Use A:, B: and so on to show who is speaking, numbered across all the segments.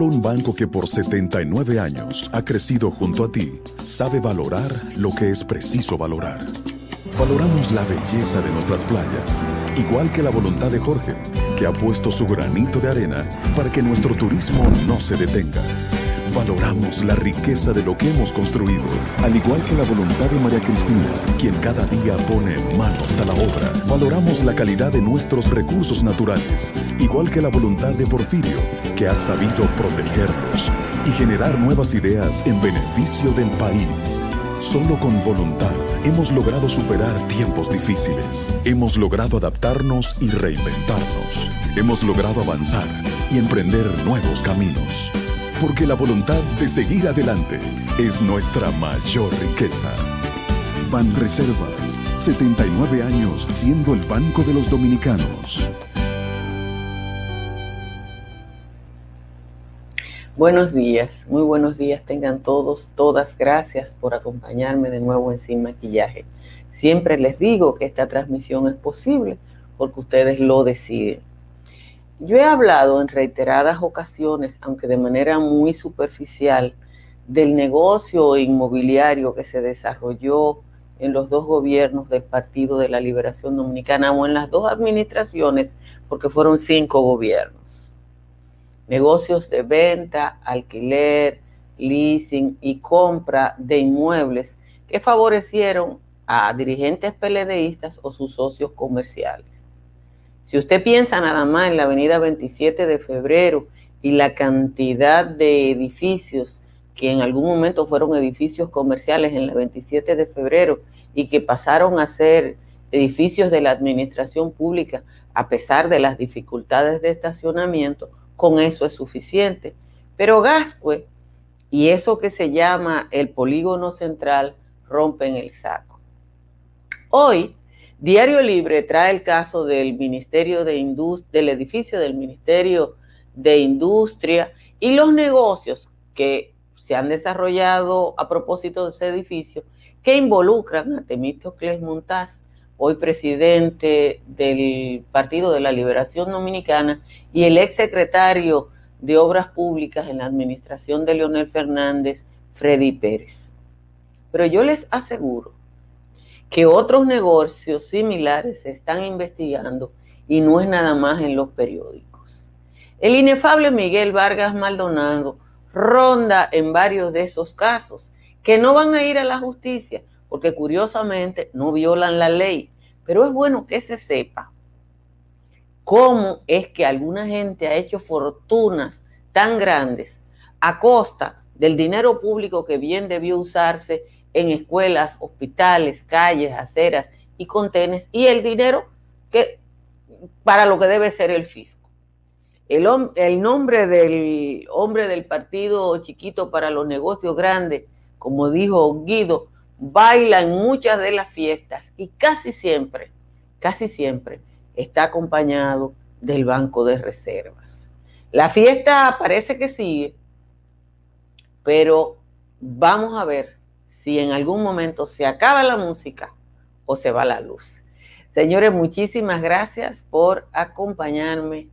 A: Solo un banco que por 79 años ha crecido junto a ti sabe valorar lo que es preciso valorar. Valoramos la belleza de nuestras playas, igual que la voluntad de Jorge, que ha puesto su granito de arena para que nuestro turismo no se detenga. Valoramos la riqueza de lo que hemos construido, al igual que la voluntad de María Cristina, quien cada día pone manos a la obra. Valoramos la calidad de nuestros recursos naturales, igual que la voluntad de Porfirio, que ha sabido protegerlos y generar nuevas ideas en beneficio del país. Solo con voluntad hemos logrado superar tiempos difíciles. Hemos logrado adaptarnos y reinventarnos. Hemos logrado avanzar y emprender nuevos caminos porque la voluntad de seguir adelante es nuestra mayor riqueza. Ban Reservas, 79 años siendo el banco de los dominicanos.
B: Buenos días, muy buenos días tengan todos, todas. Gracias por acompañarme de nuevo en Sin Maquillaje. Siempre les digo que esta transmisión es posible porque ustedes lo deciden. Yo he hablado en reiteradas ocasiones, aunque de manera muy superficial, del negocio inmobiliario que se desarrolló en los dos gobiernos del Partido de la Liberación Dominicana o en las dos administraciones, porque fueron cinco gobiernos. Negocios de venta, alquiler, leasing y compra de inmuebles que favorecieron a dirigentes peledeístas o sus socios comerciales. Si usted piensa nada más en la avenida 27 de febrero y la cantidad de edificios que en algún momento fueron edificios comerciales en la 27 de febrero y que pasaron a ser edificios de la administración pública a pesar de las dificultades de estacionamiento, con eso es suficiente. Pero Gascue y eso que se llama el polígono central rompen el saco. Hoy Diario Libre trae el caso del Ministerio de Industria, del edificio del Ministerio de Industria y los negocios que se han desarrollado a propósito de ese edificio que involucran a Temístocles Montaz, hoy presidente del Partido de la Liberación Dominicana y el ex secretario de Obras Públicas en la administración de Leonel Fernández, Freddy Pérez. Pero yo les aseguro que otros negocios similares se están investigando y no es nada más en los periódicos. El inefable Miguel Vargas Maldonado ronda en varios de esos casos que no van a ir a la justicia porque curiosamente no violan la ley, pero es bueno que se sepa cómo es que alguna gente ha hecho fortunas tan grandes a costa del dinero público que bien debió usarse en escuelas, hospitales, calles, aceras y contenes y el dinero que para lo que debe ser el fisco. El, el nombre del hombre del partido chiquito para los negocios grandes, como dijo Guido, baila en muchas de las fiestas y casi siempre, casi siempre está acompañado del Banco de Reservas. La fiesta parece que sigue, pero vamos a ver si en algún momento se acaba la música o se va la luz. Señores, muchísimas gracias por acompañarme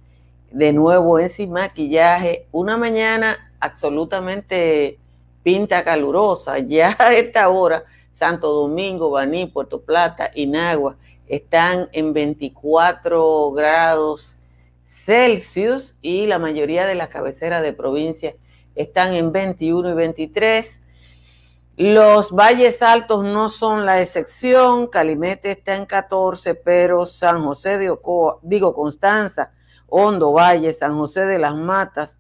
B: de nuevo en Sin Maquillaje. Una mañana absolutamente pinta calurosa. Ya a esta hora, Santo Domingo, Baní, Puerto Plata, Inagua están en 24 grados Celsius y la mayoría de las cabeceras de provincia están en 21 y 23. Los valles altos no son la excepción. Calimete está en 14, pero San José de Ocoa, digo Constanza, Hondo Valle, San José de las Matas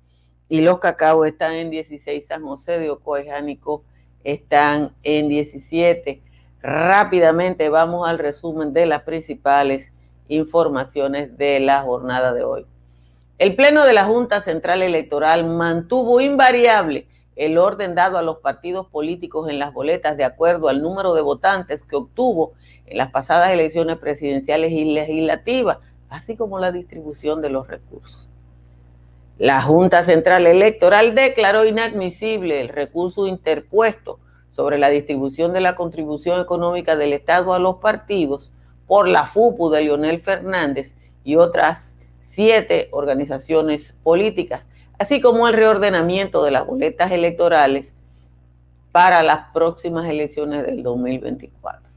B: y Los Cacao están en 16. San José de Ocoa y Jánico están en 17. Rápidamente vamos al resumen de las principales informaciones de la jornada de hoy. El Pleno de la Junta Central Electoral mantuvo invariable el orden dado a los partidos políticos en las boletas de acuerdo al número de votantes que obtuvo en las pasadas elecciones presidenciales y legislativas, así como la distribución de los recursos. La Junta Central Electoral declaró inadmisible el recurso interpuesto sobre la distribución de la contribución económica del Estado a los partidos por la FUPU de Leonel Fernández y otras siete organizaciones políticas así como el reordenamiento de las boletas electorales para las próximas elecciones del 2024.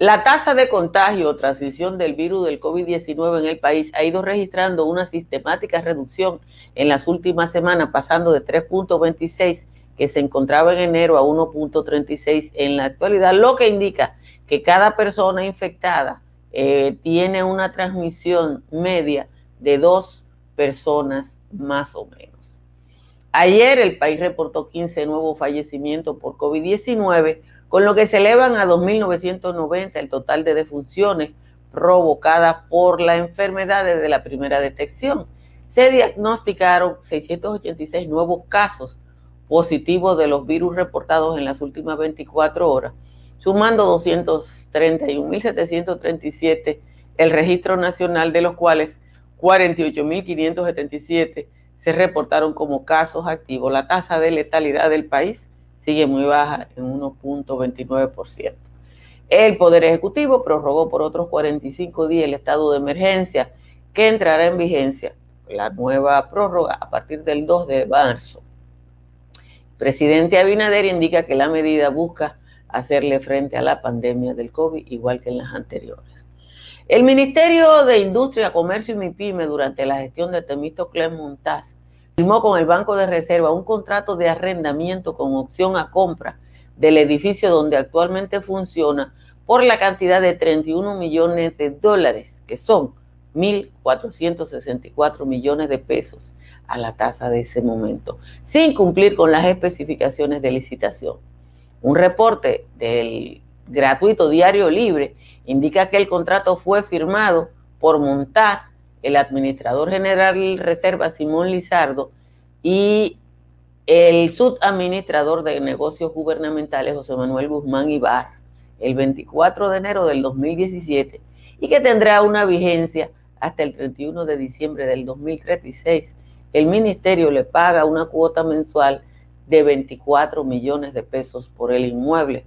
B: La tasa de contagio o transición del virus del COVID-19 en el país ha ido registrando una sistemática reducción en las últimas semanas, pasando de 3.26 que se encontraba en enero a 1.36 en la actualidad, lo que indica que cada persona infectada eh, tiene una transmisión media de dos personas más o menos. Ayer el país reportó 15 nuevos fallecimientos por COVID-19, con lo que se elevan a 2.990 el total de defunciones provocadas por la enfermedad desde la primera detección. Se diagnosticaron 686 nuevos casos positivos de los virus reportados en las últimas 24 horas, sumando 231.737 el registro nacional, de los cuales 48.577 se reportaron como casos activos. La tasa de letalidad del país sigue muy baja en 1.29%. El Poder Ejecutivo prorrogó por otros 45 días el estado de emergencia que entrará en vigencia la nueva prórroga a partir del 2 de marzo. Presidente Abinader indica que la medida busca hacerle frente a la pandemia del COVID igual que en las anteriores. El Ministerio de Industria, Comercio y MIPYME durante la gestión de Temístocles Montaz firmó con el Banco de Reserva un contrato de arrendamiento con opción a compra del edificio donde actualmente funciona por la cantidad de 31 millones de dólares, que son 1.464 millones de pesos a la tasa de ese momento, sin cumplir con las especificaciones de licitación. Un reporte del gratuito Diario Libre indica que el contrato fue firmado por Montaz el administrador general Reserva Simón Lizardo y el subadministrador de negocios gubernamentales José Manuel Guzmán Ibar el 24 de enero del 2017 y que tendrá una vigencia hasta el 31 de diciembre del 2036. El ministerio le paga una cuota mensual de 24 millones de pesos por el inmueble.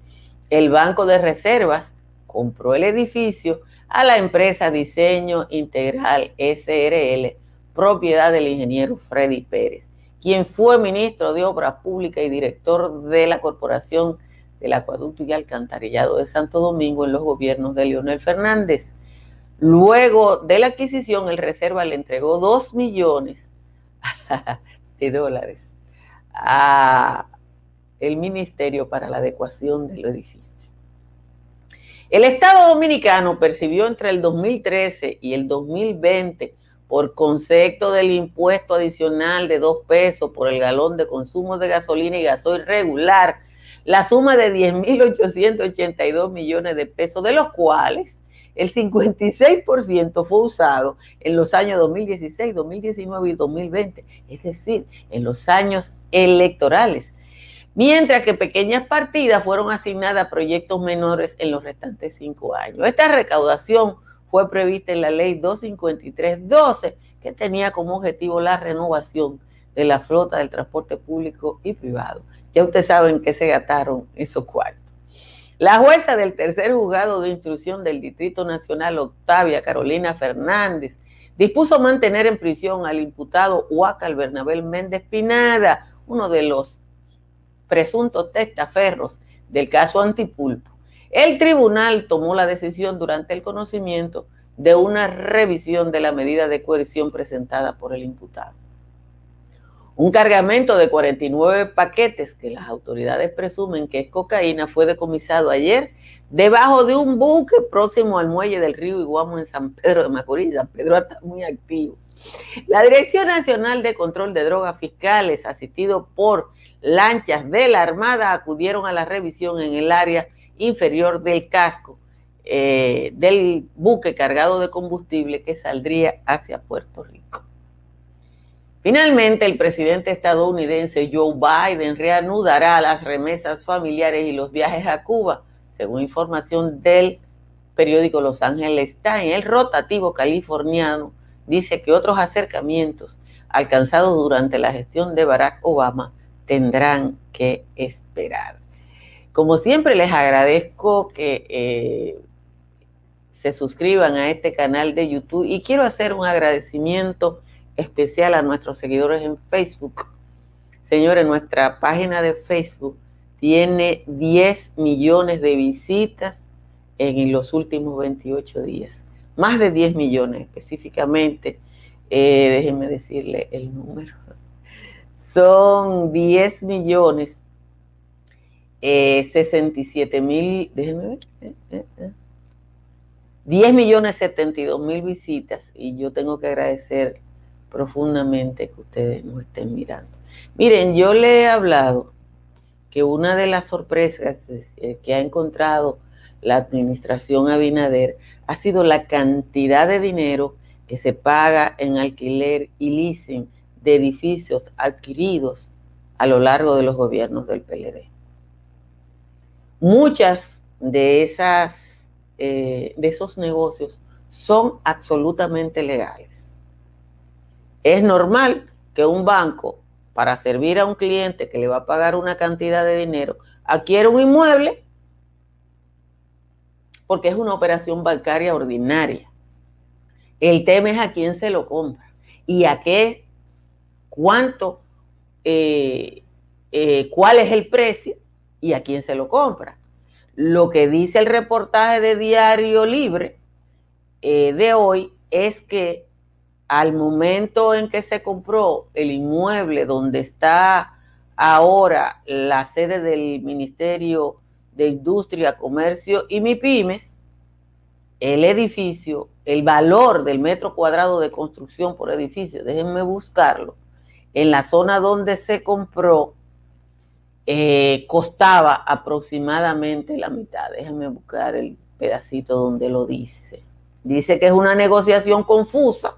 B: El Banco de Reservas compró el edificio a la empresa Diseño Integral SRL, propiedad del ingeniero Freddy Pérez, quien fue ministro de Obras Públicas y director de la Corporación del Acueducto y Alcantarillado de Santo Domingo en los gobiernos de Leonel Fernández. Luego de la adquisición, el Reserva le entregó 2 millones de dólares a el Ministerio para la adecuación del edificio. El Estado Dominicano percibió entre el 2013 y el 2020 por concepto del impuesto adicional de 2 pesos por el galón de consumo de gasolina y gasoil regular la suma de 10.882 millones de pesos, de los cuales el 56% fue usado en los años 2016, 2019 y 2020, es decir, en los años electorales mientras que pequeñas partidas fueron asignadas a proyectos menores en los restantes cinco años. Esta recaudación fue prevista en la ley 253-12, que tenía como objetivo la renovación de la flota del transporte público y privado. Ya ustedes saben que se gastaron esos cuartos. La jueza del tercer juzgado de instrucción del Distrito Nacional, Octavia Carolina Fernández, dispuso mantener en prisión al imputado Huacal Bernabel Méndez Pinada, uno de los presuntos testaferros del caso Antipulpo, el tribunal tomó la decisión durante el conocimiento de una revisión de la medida de coerción presentada por el imputado. Un cargamento de 49 paquetes que las autoridades presumen que es cocaína fue decomisado ayer debajo de un buque próximo al muelle del río Iguamo en San Pedro de Macorís. San Pedro está muy activo. La Dirección Nacional de Control de Drogas Fiscales, asistido por lanchas de la Armada acudieron a la revisión en el área inferior del casco eh, del buque cargado de combustible que saldría hacia Puerto Rico. Finalmente, el presidente estadounidense Joe Biden reanudará las remesas familiares y los viajes a Cuba, según información del periódico Los Angeles Times. El rotativo californiano dice que otros acercamientos alcanzados durante la gestión de Barack Obama tendrán que esperar. Como siempre, les agradezco que eh, se suscriban a este canal de YouTube y quiero hacer un agradecimiento especial a nuestros seguidores en Facebook. Señores, nuestra página de Facebook tiene 10 millones de visitas en los últimos 28 días. Más de 10 millones específicamente. Eh, déjenme decirle el número. Son 10 millones, 67 eh, mil, déjenme ver. 10 eh, millones 72 mil visitas y yo tengo que agradecer profundamente que ustedes nos estén mirando. Miren, yo le he hablado que una de las sorpresas eh, que ha encontrado la administración Abinader ha sido la cantidad de dinero que se paga en alquiler y leasing de edificios adquiridos a lo largo de los gobiernos del PLD. Muchas de esas eh, de esos negocios son absolutamente legales. Es normal que un banco para servir a un cliente que le va a pagar una cantidad de dinero, adquiere un inmueble porque es una operación bancaria ordinaria. El tema es a quién se lo compra y a qué, cuánto, eh, eh, cuál es el precio y a quién se lo compra. Lo que dice el reportaje de Diario Libre eh, de hoy es que al momento en que se compró el inmueble donde está ahora la sede del Ministerio de Industria, Comercio y MIPIMES, el edificio, el valor del metro cuadrado de construcción por edificio, déjenme buscarlo, en la zona donde se compró, eh, costaba aproximadamente la mitad. Déjenme buscar el pedacito donde lo dice. Dice que es una negociación confusa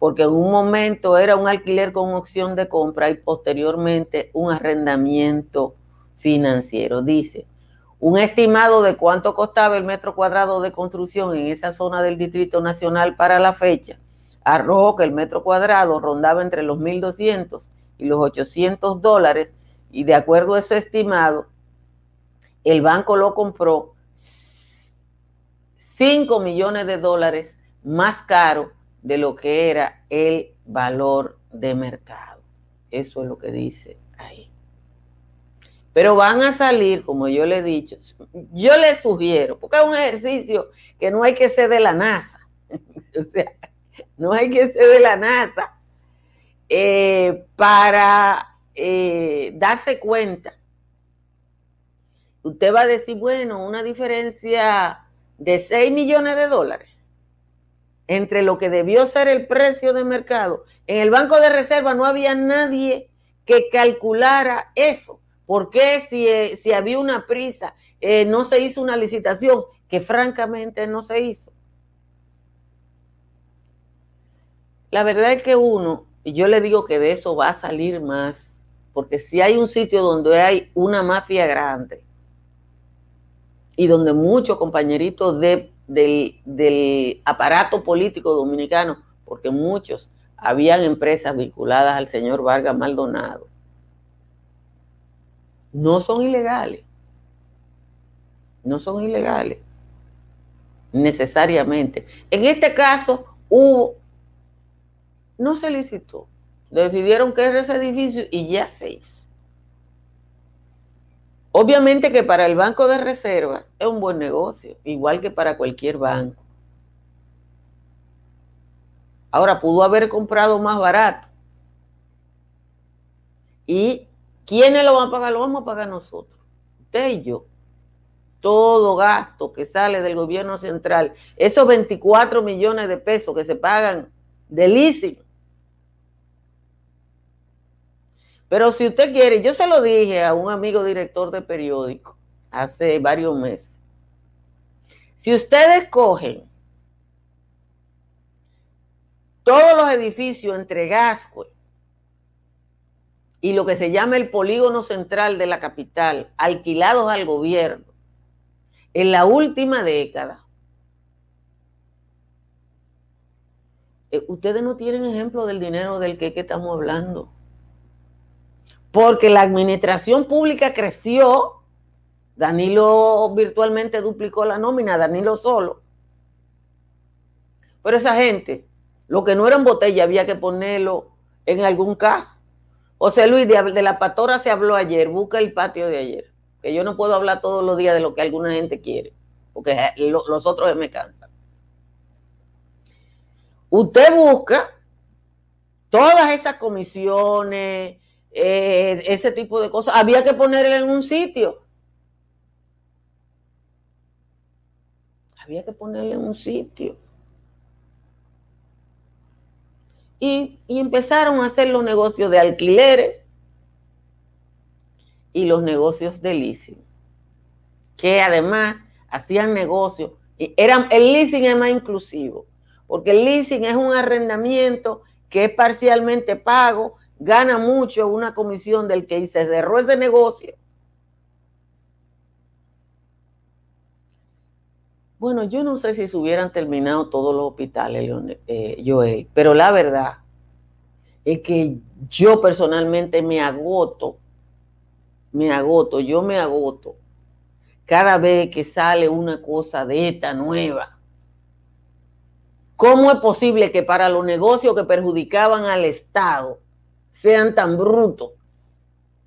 B: porque en un momento era un alquiler con opción de compra y posteriormente un arrendamiento financiero. Dice, un estimado de cuánto costaba el metro cuadrado de construcción en esa zona del Distrito Nacional para la fecha, arrojó que el metro cuadrado rondaba entre los 1.200 y los 800 dólares y de acuerdo a ese estimado, el banco lo compró 5 millones de dólares más caro de lo que era el valor de mercado. Eso es lo que dice ahí. Pero van a salir, como yo le he dicho, yo le sugiero, porque es un ejercicio que no hay que ser de la NASA. o sea, no hay que ser de la NASA eh, para eh, darse cuenta. Usted va a decir, bueno, una diferencia de 6 millones de dólares entre lo que debió ser el precio de mercado. En el Banco de Reserva no había nadie que calculara eso. ¿Por qué si, eh, si había una prisa no se hizo una licitación? Que francamente no se hizo. La verdad es que uno, y yo le digo que de eso va a salir más, porque si hay un sitio donde hay una mafia grande y donde muchos compañeritos de del, aparato político dominicano, porque muchos habían empresas vinculadas al señor Vargas Maldonado. No son ilegales. No son ilegales. Necesariamente. En este caso hubo, no se licitó. Decidieron que era ese edificio y ya se hizo. Obviamente que para el Banco de Reserva es un buen negocio, igual que para cualquier banco. Ahora, pudo haber comprado más barato. ¿Y quiénes lo van a pagar? Lo vamos a pagar nosotros, usted y yo. Todo gasto que sale del gobierno central, esos 24 millones de pesos que se pagan de leasing, Pero si usted quiere, yo se lo dije a un amigo director de periódico hace varios meses. Si ustedes cogen todos los edificios entre Gascue y lo que se llama el polígono central de la capital, alquilados al gobierno, en la última década, eh, ustedes no tienen ejemplo del dinero del que, que estamos hablando porque la administración pública creció, Danilo virtualmente duplicó la nómina, Danilo solo. Pero esa gente Lo que no era en botella había que ponerlo en algún caso. José Luis, de, la patora se habló ayer, busca el patio de ayer. Que yo no puedo hablar todos los días de lo que alguna gente quiere, porque los otros me cansan. Usted busca todas esas comisiones, eh, ese tipo de cosas, había que ponerle en un sitio. Había que ponerle en un sitio. Y, empezaron a hacer los negocios de alquileres y los negocios de leasing, que además hacían negocios. Eran, el leasing es más inclusivo, porque el leasing es un arrendamiento que es parcialmente pago, gana mucho una comisión del que se cerró ese negocio. Bueno, yo no sé si se hubieran terminado todos los hospitales, eh, Joel, pero la verdad es que yo personalmente me agoto, me agoto, yo me agoto cada vez que sale una cosa de esta nueva. ¿Cómo es posible que para los negocios que perjudicaban al Estado sean tan brutos,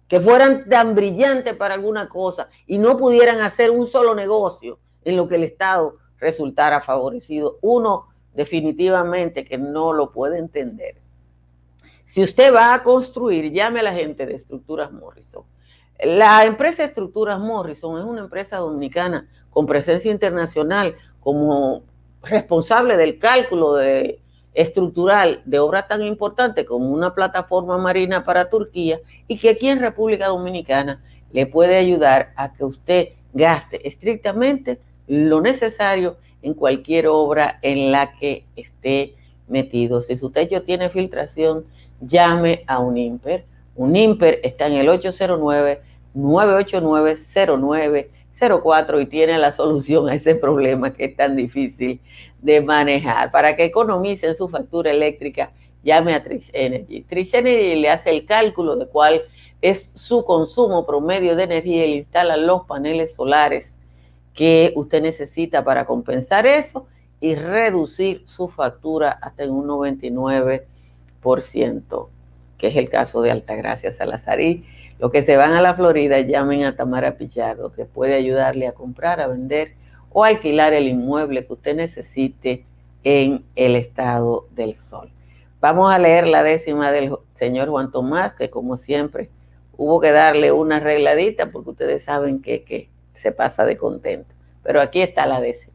B: que fueran tan brillantes para alguna cosa y no pudieran hacer un solo negocio en lo que el Estado resultara favorecido? Uno definitivamente que no lo puede entender. Si usted va a construir, llame a la gente de Estructuras Morrison. La empresa Estructuras Morrison es una empresa dominicana con presencia internacional como responsable del cálculo de, estructural de obras tan importantes como una plataforma marina para Turquía y que aquí en República Dominicana le puede ayudar a que usted gaste estrictamente lo necesario en cualquier obra en la que esté metido. Si su techo tiene filtración, llame a un IMPER. Un IMPER está en el 809 989 09 04 y tiene la solución a ese problema que es tan difícil de manejar. Para que economicen su factura eléctrica, llame a Trix Energy. Trix Energy le hace el cálculo de cuál es su consumo promedio de energía y le instala los paneles solares que usted necesita para compensar eso y reducir su factura hasta en un 99%, que es el caso de Altagracia Salazarí los que se van a la Florida llamen a Tamara Pichardo, que puede ayudarle a comprar, a vender o alquilar el inmueble que usted necesite en el estado del sol. Vamos a leer la décima del señor Juan Tomás, que como siempre hubo que darle una arregladita porque ustedes saben que, que se pasa de contento. Pero aquí está la décima.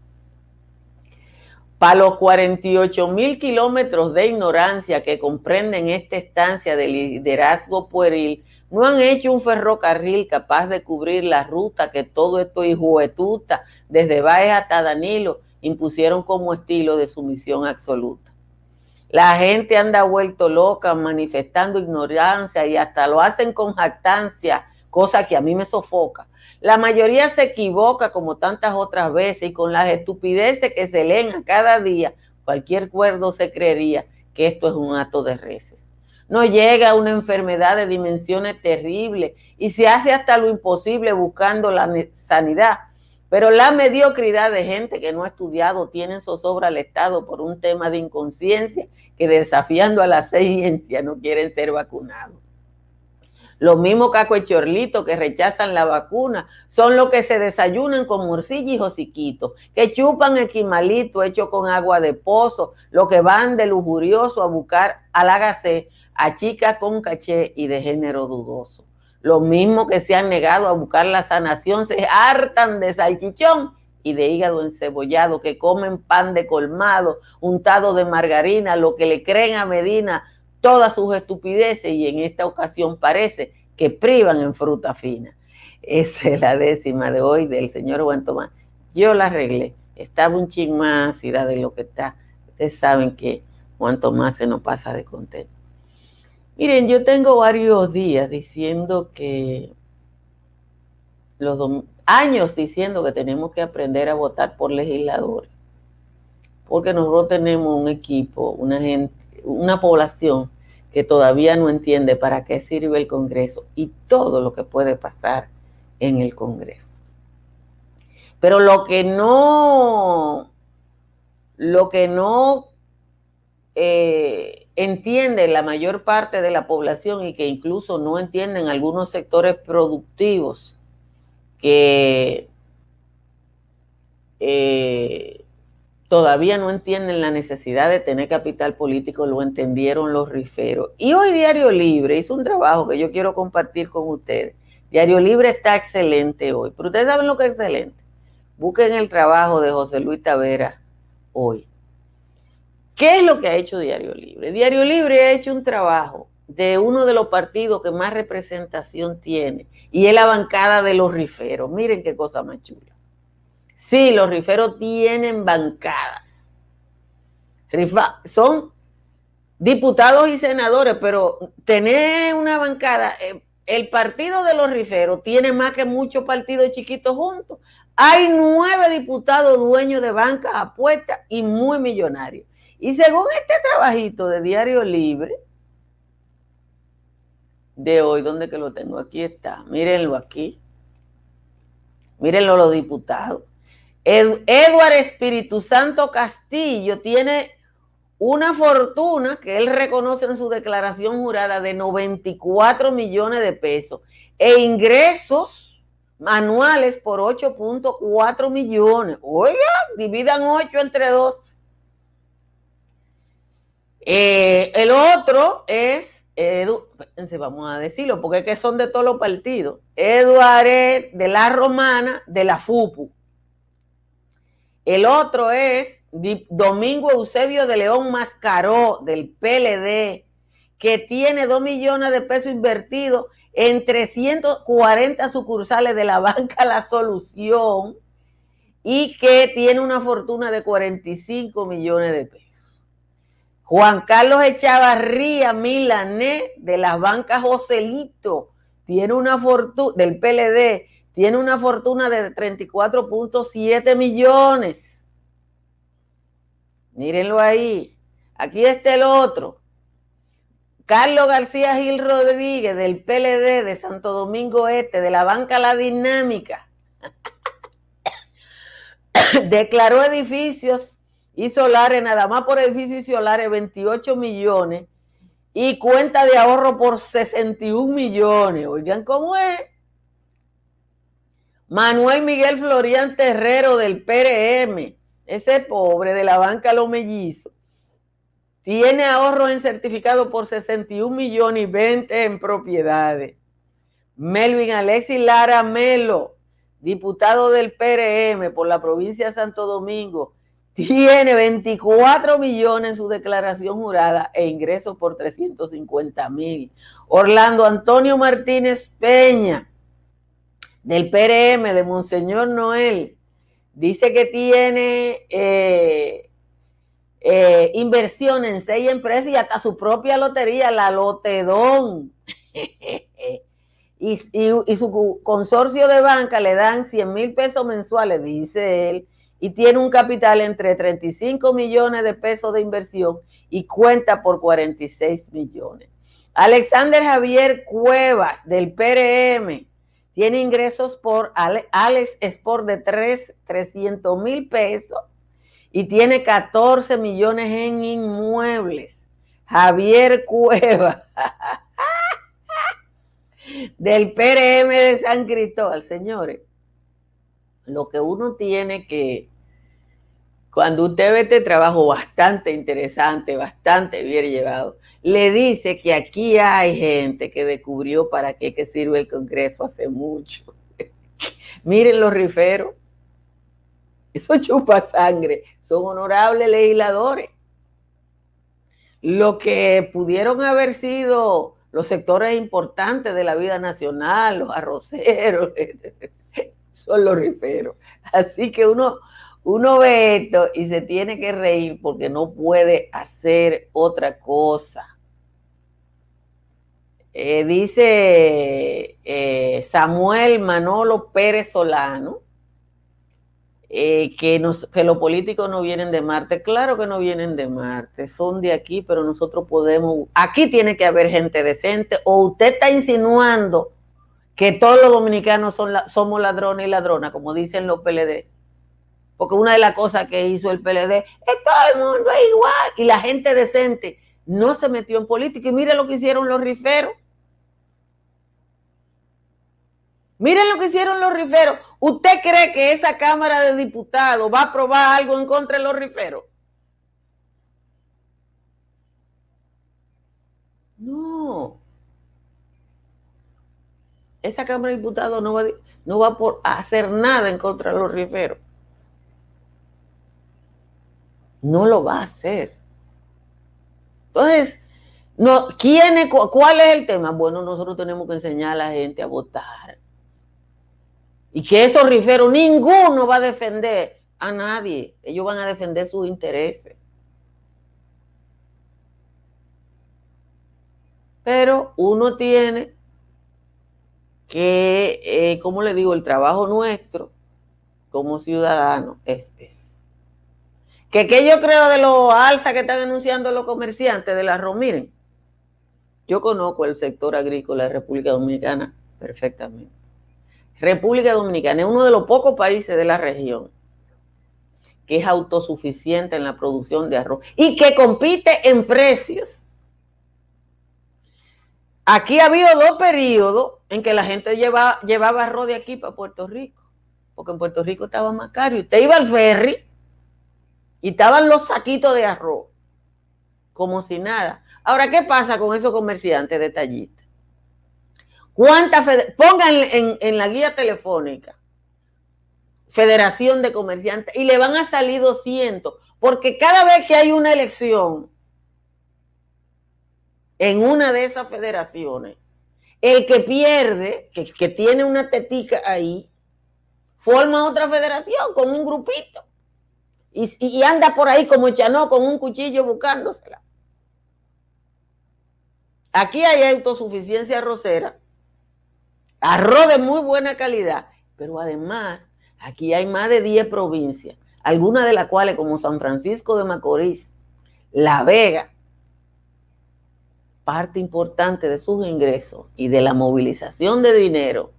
B: Para los 48 mil kilómetros de ignorancia que comprenden esta estancia de liderazgo pueril, no han hecho un ferrocarril capaz de cubrir la ruta que todo esto hijuetuta, desde Baez hasta Danilo, impusieron como estilo de sumisión absoluta. La gente anda vuelto loca manifestando ignorancia y hasta lo hacen con jactancia, cosa que a mí me sofoca. La mayoría se equivoca como tantas otras veces y con las estupideces que se leen a cada día, cualquier cuerdo se creería que esto es un acto de reces no llega a una enfermedad de dimensiones terribles y se hace hasta lo imposible buscando la sanidad. Pero la mediocridad de gente que no ha estudiado tiene zozobra al Estado por un tema de inconsciencia que desafiando a la ciencia no quieren ser vacunados. Los mismos cacoechorlitos que rechazan la vacuna son los que se desayunan con morcilla y josiquito, que chupan equimalito hecho con agua de pozo, los que van de lujurioso a buscar al agacé a chicas con caché y de género dudoso. Los mismos que se han negado a buscar la sanación se hartan de salchichón y de hígado encebollado, que comen pan de colmado, untado de margarina, lo que le creen a Medina todas sus estupideces y en esta ocasión parece que privan en fruta fina. Esa es la décima de hoy del señor Juan Tomás. Yo la arreglé. Estaba un ching más ácida de lo que está. Ustedes saben que Juan Tomás se nos pasa de contento. Miren, yo tengo varios días diciendo que los años diciendo que tenemos que aprender a votar por legisladores, porque nosotros tenemos un equipo, una gente, una población que todavía no entiende para qué sirve el Congreso y todo lo que puede pasar en el Congreso. Pero lo que no, lo que no eh, entiende la mayor parte de la población y que incluso no entienden algunos sectores productivos que eh, todavía no entienden la necesidad de tener capital político, lo entendieron los riferos. Y hoy Diario Libre hizo un trabajo que yo quiero compartir con ustedes. Diario Libre está excelente hoy, pero ustedes saben lo que es excelente. Busquen el trabajo de José Luis Tavera hoy. ¿Qué es lo que ha hecho Diario Libre? Diario Libre ha hecho un trabajo de uno de los partidos que más representación tiene y es la bancada de los riferos. Miren qué cosa más chula. Sí, los riferos tienen bancadas. son diputados y senadores, pero tener una bancada, eh, el partido de los riferos tiene más que muchos partidos chiquitos juntos. Hay nueve diputados dueños de bancas apuestas y muy millonarios. Y según este trabajito de Diario Libre, de hoy, ¿dónde que lo tengo? Aquí está, mírenlo aquí. Mírenlo los diputados. Eduardo Espíritu Santo Castillo tiene una fortuna que él reconoce en su declaración jurada de 94 millones de pesos e ingresos anuales por 8.4 millones. Oiga, dividan 8 entre 2. Eh, el otro es, Edu, vamos a decirlo, porque es que son de todos los partidos. Eduardo de la Romana, de la FUPU. El otro es Domingo Eusebio de León Mascaró, del PLD, que tiene 2 millones de pesos invertidos en 340 sucursales de la banca La Solución y que tiene una fortuna de 45 millones de pesos. Juan Carlos Echavarría Milané de las bancas Joselito tiene una fortuna del PLD, tiene una fortuna de 34.7 millones. Mírenlo ahí. Aquí está el otro. Carlos García Gil Rodríguez del PLD de Santo Domingo Este, de la banca La Dinámica, declaró edificios y solares, nada más por edificios y solares, 28 millones y cuenta de ahorro por 61 millones. Oigan cómo es. Manuel Miguel Florian Terrero del PRM, ese pobre de la banca Los Mellizos, tiene ahorro en certificado por 61 millones y 20 en propiedades. Melvin Alexis Lara Melo, diputado del PRM por la provincia de Santo Domingo, tiene 24 millones en su declaración jurada e ingresos por 350 mil. Orlando Antonio Martínez Peña, del PRM de Monseñor Noel, dice que tiene eh, eh, inversión en seis empresas y hasta su propia lotería, la Lotedón. y, y su consorcio de banca le dan 100 mil pesos mensuales, dice él y tiene un capital entre 35 millones de pesos de inversión y cuenta por 46 millones. Alexander Javier Cuevas del PRM tiene ingresos por Alex Sport de 3, 300 mil pesos y tiene 14 millones en inmuebles. Javier Cuevas del PRM de San Cristóbal, señores lo que uno tiene que, cuando usted ve este trabajo bastante interesante, bastante bien llevado, le dice que aquí hay gente que descubrió para qué sirve el Congreso hace mucho. Miren los riferos, eso chupa sangre, son honorables legisladores. Lo que pudieron haber sido los sectores importantes de la vida nacional, los arroceros, son los riferos. Así que uno, uno ve esto y se tiene que reír porque no puede hacer otra cosa. Eh, dice eh, Samuel Manolo Pérez Solano eh, que, que los políticos no vienen de Marte. Claro que no vienen de Marte, son de aquí, pero nosotros podemos... Aquí tiene que haber gente decente o usted está insinuando que todos los dominicanos son somos ladrones y ladronas, como dicen los PLD. Porque una de las cosas que hizo el PLD es todo el mundo es igual y la gente decente no se metió en política y mire lo que hicieron los riferos. Miren lo que hicieron los riferos. ¿Usted cree que esa Cámara de Diputados va a aprobar algo en contra de los riferos? No. Esa Cámara de Diputados no va, no va a hacer nada en contra de los riferos. No lo va a hacer. Entonces, no, ¿quién ¿cuál es el tema? Bueno, nosotros tenemos que enseñar a la gente a votar. Y que esos riferos, ninguno va a defender a nadie. Ellos van a defender sus intereses. Pero uno tiene que, eh, como le digo, el trabajo nuestro como ciudadano es, es. Que, que yo creo de los alza que están anunciando los comerciantes del arroz, miren, yo conozco el sector agrícola de República Dominicana perfectamente. República Dominicana es uno de los pocos países de la región que es autosuficiente en la producción de arroz y que compite en precios. Aquí ha habido dos periodos en que la gente lleva, llevaba arroz de aquí para Puerto Rico, porque en Puerto Rico estaba más caro. Usted iba al ferry y estaban los saquitos de arroz, como si nada. Ahora, ¿qué pasa con esos comerciantes detallistas? ¿Cuántas pongan en, la guía telefónica Federación de Comerciantes y le van a salir 200, porque cada vez que hay una elección en una de esas federaciones, el que pierde, que, tiene una tetica ahí, forma otra federación con un grupito y, anda por ahí como Chanó con un cuchillo buscándosela. Aquí hay autosuficiencia rosera arroz de muy buena calidad, pero además aquí hay más de 10 provincias, algunas de las cuales como San Francisco de Macorís, La Vega, parte importante de sus ingresos y de la movilización de dinero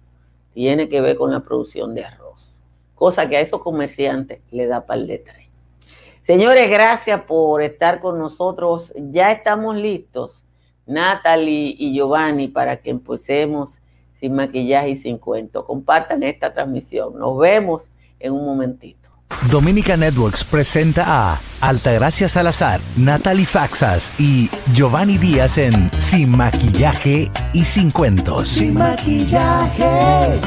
B: tiene que ver con la producción de arroz, cosa que a esos comerciantes le da par de tres. Señores, gracias por estar con nosotros. Ya estamos listos, Natalie y Giovanni, para que empecemos sin maquillaje y sin cuento. Compartan esta transmisión. Nos vemos en un momentito.
C: Dominica Networks presenta a Altagracia Salazar, Natalie Faxas y Giovanni Díaz en Sin maquillaje y sin cuentos.
D: Sin maquillaje